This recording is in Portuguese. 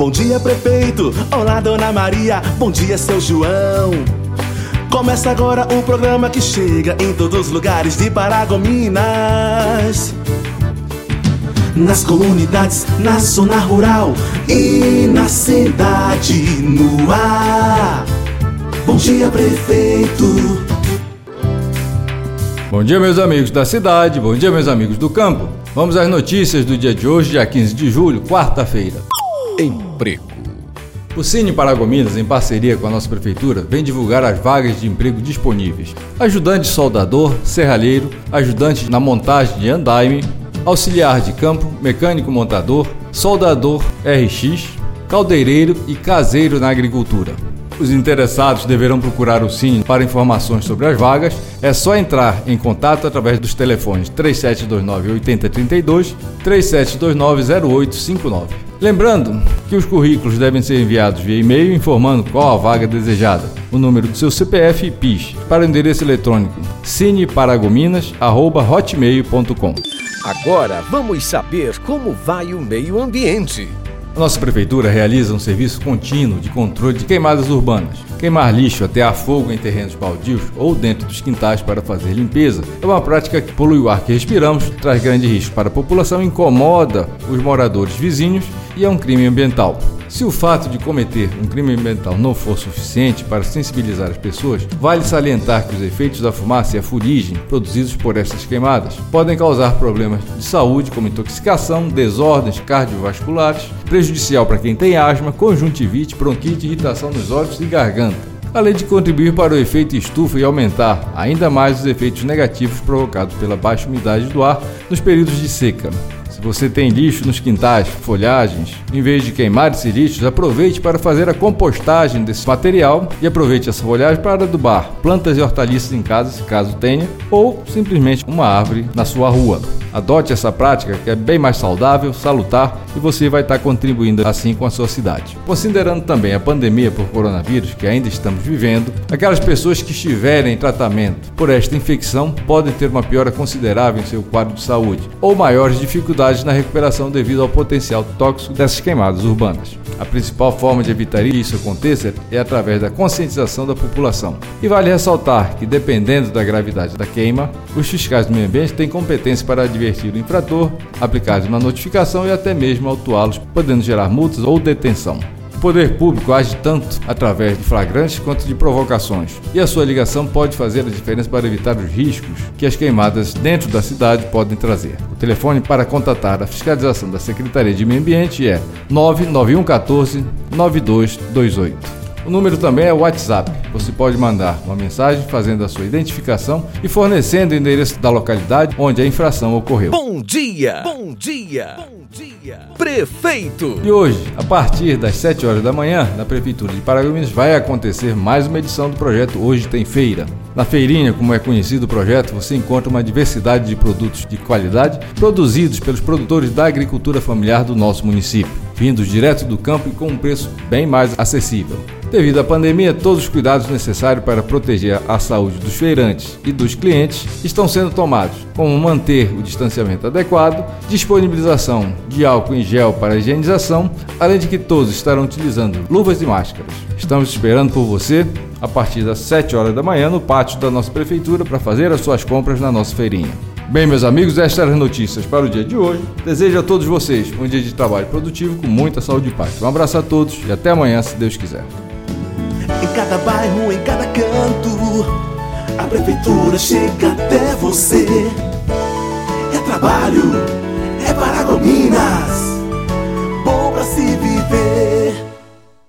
Bom dia, prefeito. Olá, dona Maria. Bom dia, seu João. Começa agora o programa que chega em todos os lugares de Paragominas. Nas comunidades, na zona rural e na cidade, no ar. Bom dia, prefeito. Bom dia, meus amigos da cidade, bom dia, meus amigos do campo. Vamos às notícias do dia de hoje, dia 15 de julho, quarta-feira. Emprego. O Cine Paragominas, em parceria com a nossa prefeitura, vem divulgar as vagas de emprego disponíveis. Ajudante soldador, serralheiro, ajudante na montagem de andaime, auxiliar de campo, mecânico montador, soldador RX, caldeireiro e caseiro na agricultura. Os interessados deverão procurar o Cine para informações sobre as vagas. É só entrar em contato através dos telefones 3729 8032, 3729 0859. Lembrando que os currículos devem ser enviados via e-mail informando qual a vaga desejada, o número do seu CPF e PIS, para o endereço eletrônico cineparagominas.hotmail.com. Agora vamos saber como vai o meio ambiente. A nossa prefeitura realiza um serviço contínuo de controle de queimadas urbanas. Queimar lixo até a fogo em terrenos baldios ou dentro dos quintais para fazer limpeza é uma prática que polui o ar que respiramos, traz grande risco para a população, incomoda os moradores vizinhos e é um crime ambiental. Se o fato de cometer um crime ambiental não for suficiente para sensibilizar as pessoas, vale salientar que os efeitos da fumaça e a fuligem produzidos por essas queimadas podem causar problemas de saúde como intoxicação, desordens cardiovasculares, prejudicial para quem tem asma, conjuntivite, bronquite, irritação nos olhos e garganta além de contribuir para o efeito estufa e aumentar ainda mais os efeitos negativos provocados pela baixa umidade do ar nos períodos de seca. Se você tem lixo nos quintais, folhagens, em vez de queimar esses lixos, aproveite para fazer a compostagem desse material e aproveite essa folhagem para adubar plantas e hortaliças em casa, se caso tenha, ou simplesmente uma árvore na sua rua. Adote essa prática que é bem mais saudável, salutar e você vai estar contribuindo assim com a sua cidade. Considerando também a pandemia por coronavírus que ainda estamos vivendo, aquelas pessoas que estiverem em tratamento por esta infecção podem ter uma piora considerável em seu quadro de saúde ou maiores dificuldades na recuperação devido ao potencial tóxico dessas queimadas urbanas. A principal forma de evitar que isso aconteça é através da conscientização da população. E vale ressaltar que, dependendo da gravidade da queima, os fiscais do meio ambiente têm competência para advertir o infrator, aplicar uma notificação e até mesmo autuá-los, podendo gerar multas ou detenção. O poder público age tanto através de flagrantes quanto de provocações, e a sua ligação pode fazer a diferença para evitar os riscos que as queimadas dentro da cidade podem trazer. O telefone para contatar a fiscalização da Secretaria de Meio Ambiente é 99114 9228. O número também é WhatsApp. Você pode mandar uma mensagem fazendo a sua identificação e fornecendo o endereço da localidade onde a infração ocorreu. Bom dia! Bom dia! Bom dia! Prefeito! E hoje, a partir das 7 horas da manhã, na Prefeitura de Paragominas, vai acontecer mais uma edição do projeto Hoje Tem Feira. Na feirinha, como é conhecido o projeto, você encontra uma diversidade de produtos de qualidade produzidos pelos produtores da agricultura familiar do nosso município, vindos direto do campo e com um preço bem mais acessível. Devido à pandemia, todos os cuidados necessários para proteger a saúde dos feirantes e dos clientes estão sendo tomados, como manter o distanciamento adequado, disponibilização de álcool em gel para higienização, além de que todos estarão utilizando luvas e máscaras. Estamos esperando por você a partir das 7 horas da manhã no pátio da nossa prefeitura para fazer as suas compras na nossa feirinha. Bem, meus amigos, estas eram as notícias para o dia de hoje. Desejo a todos vocês um dia de trabalho produtivo com muita saúde e paz. Um abraço a todos e até amanhã, se Deus quiser. Cada bairro, em cada canto, a prefeitura chega até você. É trabalho, é Paragominas, bom pra se viver.